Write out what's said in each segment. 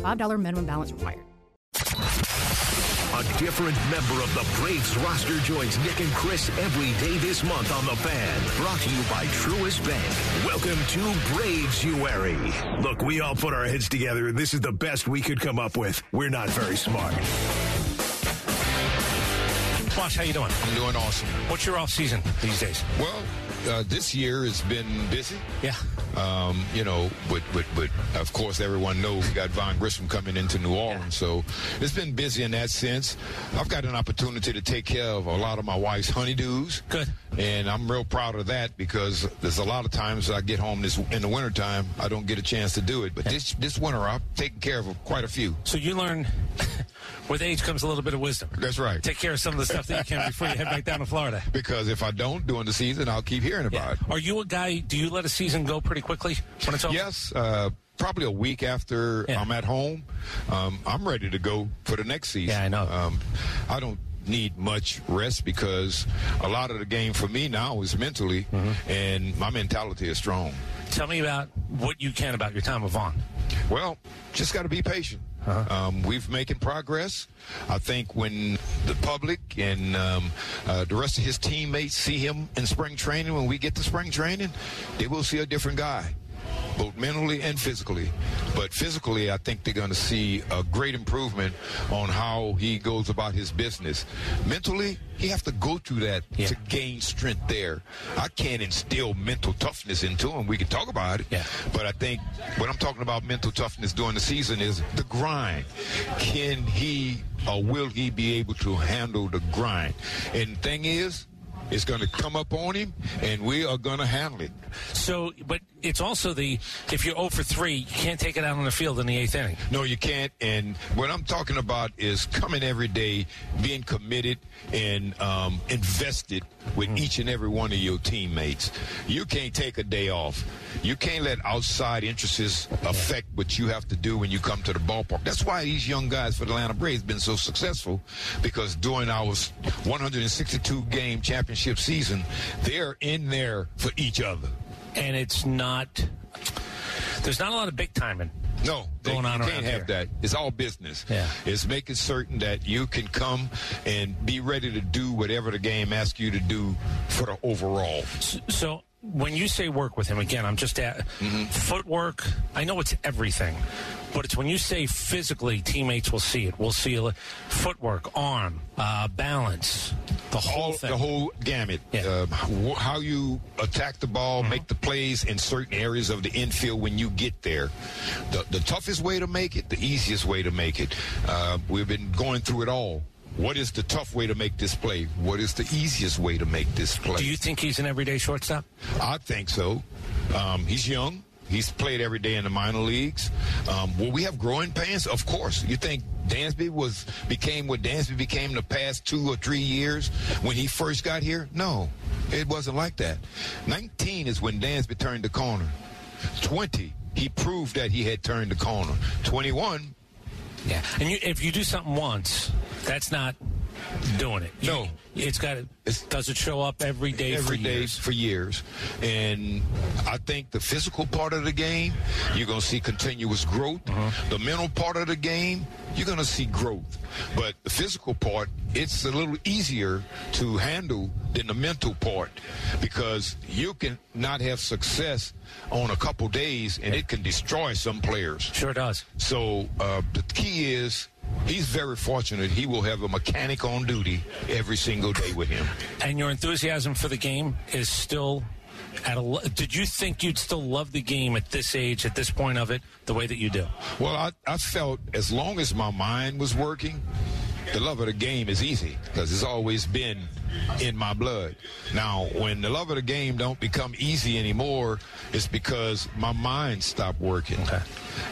$5 minimum balance required. A different member of the Braves roster joins Nick and Chris every day this month on The Fan. Brought to you by Truist Bank. Welcome to Braves Uary. Look, we all put our heads together, and this is the best we could come up with. We're not very smart. Boss, how you doing? I'm doing awesome. What's your off season these days? Well, uh, this year has been busy. Yeah. Um, you know, but, but, but of course, everyone knows we got Vaughn Grissom coming into New Orleans. Yeah. So it's been busy in that sense. I've got an opportunity to take care of a lot of my wife's honeydews. Good. And I'm real proud of that because there's a lot of times I get home this in the wintertime, I don't get a chance to do it. But yeah. this, this winter, I've taken care of quite a few. So you learn with age comes a little bit of wisdom. That's right. Take care of some of the stuff that you can before you head back down to Florida. Because if I don't during the season, I'll keep hearing about yeah. it. Are you a guy, do you let a season go pretty quickly when it's over? Yes. Uh, probably a week after yeah. I'm at home, um, I'm ready to go for the next season. Yeah, I know. Um, I don't need much rest because a lot of the game for me now is mentally, mm-hmm. and my mentality is strong. Tell me about what you can about your time with Vaughn. Well, just got to be patient. Uh-huh. Um, we've making progress. I think when the public and um, uh, the rest of his teammates see him in spring training, when we get to spring training, they will see a different guy both mentally and physically. But physically, I think they're going to see a great improvement on how he goes about his business. Mentally, he has to go through that yeah. to gain strength there. I can't instill mental toughness into him. We can talk about it. Yeah. But I think what I'm talking about mental toughness during the season is the grind. Can he or will he be able to handle the grind? And the thing is, it's going to come up on him, and we are going to handle it. So, but it's also the if you're 0 for 3, you can't take it out on the field in the eighth inning. No, you can't. And what I'm talking about is coming every day, being committed and um, invested with mm-hmm. each and every one of your teammates. You can't take a day off. You can't let outside interests affect what you have to do when you come to the ballpark. That's why these young guys for the Atlanta Braves been so successful because during our 162 game championship season, they're in there for each other and it's not. There's not a lot of big timing. No, going they, on you can't have here. that. It's all business. Yeah. It's making certain that you can come and be ready to do whatever the game asks you to do for the overall. So when you say work with him again, I'm just at mm-hmm. footwork. I know it's everything, but it's when you say physically, teammates will see it. We'll see footwork, arm, uh, balance, the whole All, thing. The whole gamut. Yeah. Uh, how you attack the ball, mm-hmm. make the plays in certain areas of the infield when you get there. The, the toughest way to make it, the easiest way to make it. Uh, we've been going through it all. What is the tough way to make this play? What is the easiest way to make this play? Do you think he's an everyday shortstop? I think so. Um, he's young. He's played every day in the minor leagues. Um, will we have growing pains? Of course. You think Dansby was became what Dansby became the past two or three years when he first got here? No, it wasn't like that. 19 is when Dansby turned the corner. 20, he proved that he had turned the corner. 21, yeah, and you, if you do something once, that's not doing it. No, you, it's got it. Does it show up every day? Every for day years? for years, and I think the physical part of the game, you're going to see continuous growth. Uh-huh. The mental part of the game, you're going to see growth. But the physical part, it's a little easier to handle than the mental part because you can not have success on a couple days and it can destroy some players. Sure does. So uh, the key is he's very fortunate. He will have a mechanic on duty every single day with him. And your enthusiasm for the game is still at a, did you think you'd still love the game at this age, at this point of it, the way that you do? Well, I, I felt as long as my mind was working, the love of the game is easy because it's always been in my blood. Now, when the love of the game don't become easy anymore, it's because my mind stopped working. Okay.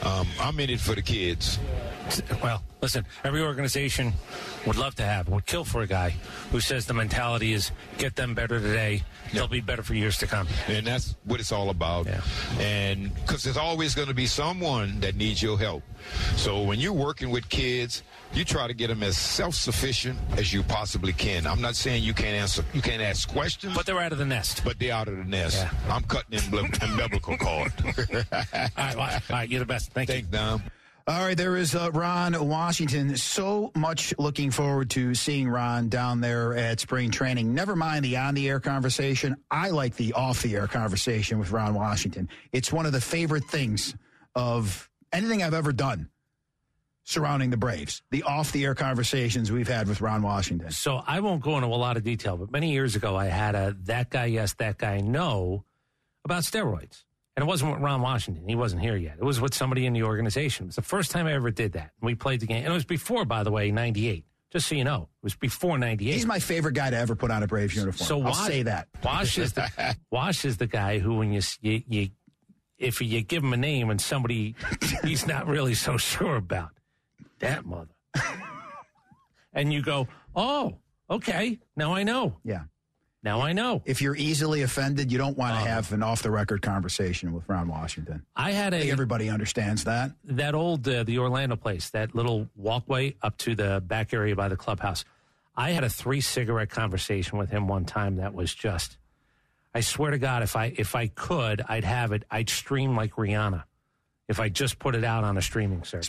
Um, I'm in it for the kids. Well, listen, every organization would love to have, would kill for a guy who says the mentality is get them better today, they'll be better for years to come. And that's what it's all about. Yeah. And because there's always going to be someone that needs your help. So when you're working with kids, you try to get them as self-sufficient as you possibly can. I'm not saying you can't answer, you can't ask questions, But they're out of the nest. but they're out of the nest. Yeah. I'm cutting in blim- umbilical cord. All right, well, all right, you're the best. Thank you. Thanks, Dom. All right, there is uh, Ron Washington. So much looking forward to seeing Ron down there at spring training. Never mind the on the air conversation. I like the off the air conversation with Ron Washington. It's one of the favorite things of anything I've ever done surrounding the Braves. The off the air conversations we've had with Ron Washington. So I won't go into a lot of detail, but many years ago, I had a that guy yes, that guy no about steroids. And it wasn't with Ron Washington. He wasn't here yet. It was with somebody in the organization. It was the first time I ever did that. We played the game. And it was before, by the way, 98. Just so you know, it was before 98. He's my favorite guy to ever put on a Braves uniform. So I'll Wash, say that. Wash is the Wash is the guy who, when you, you you if you give him a name and somebody he's not really so sure about that mother, and you go, oh, okay, now I know. Yeah. Now I know. If you're easily offended, you don't want to Uh-huh. have an off the record conversation with Ron Washington. I had I think a everybody understands that. that old uh, the Orlando place, that little walkway up to the back area by the clubhouse. I had a three cigarette conversation with him one time that was just I swear to God if I if I could, I'd have it I'd stream like Rihanna. If I just put it out on a streaming service.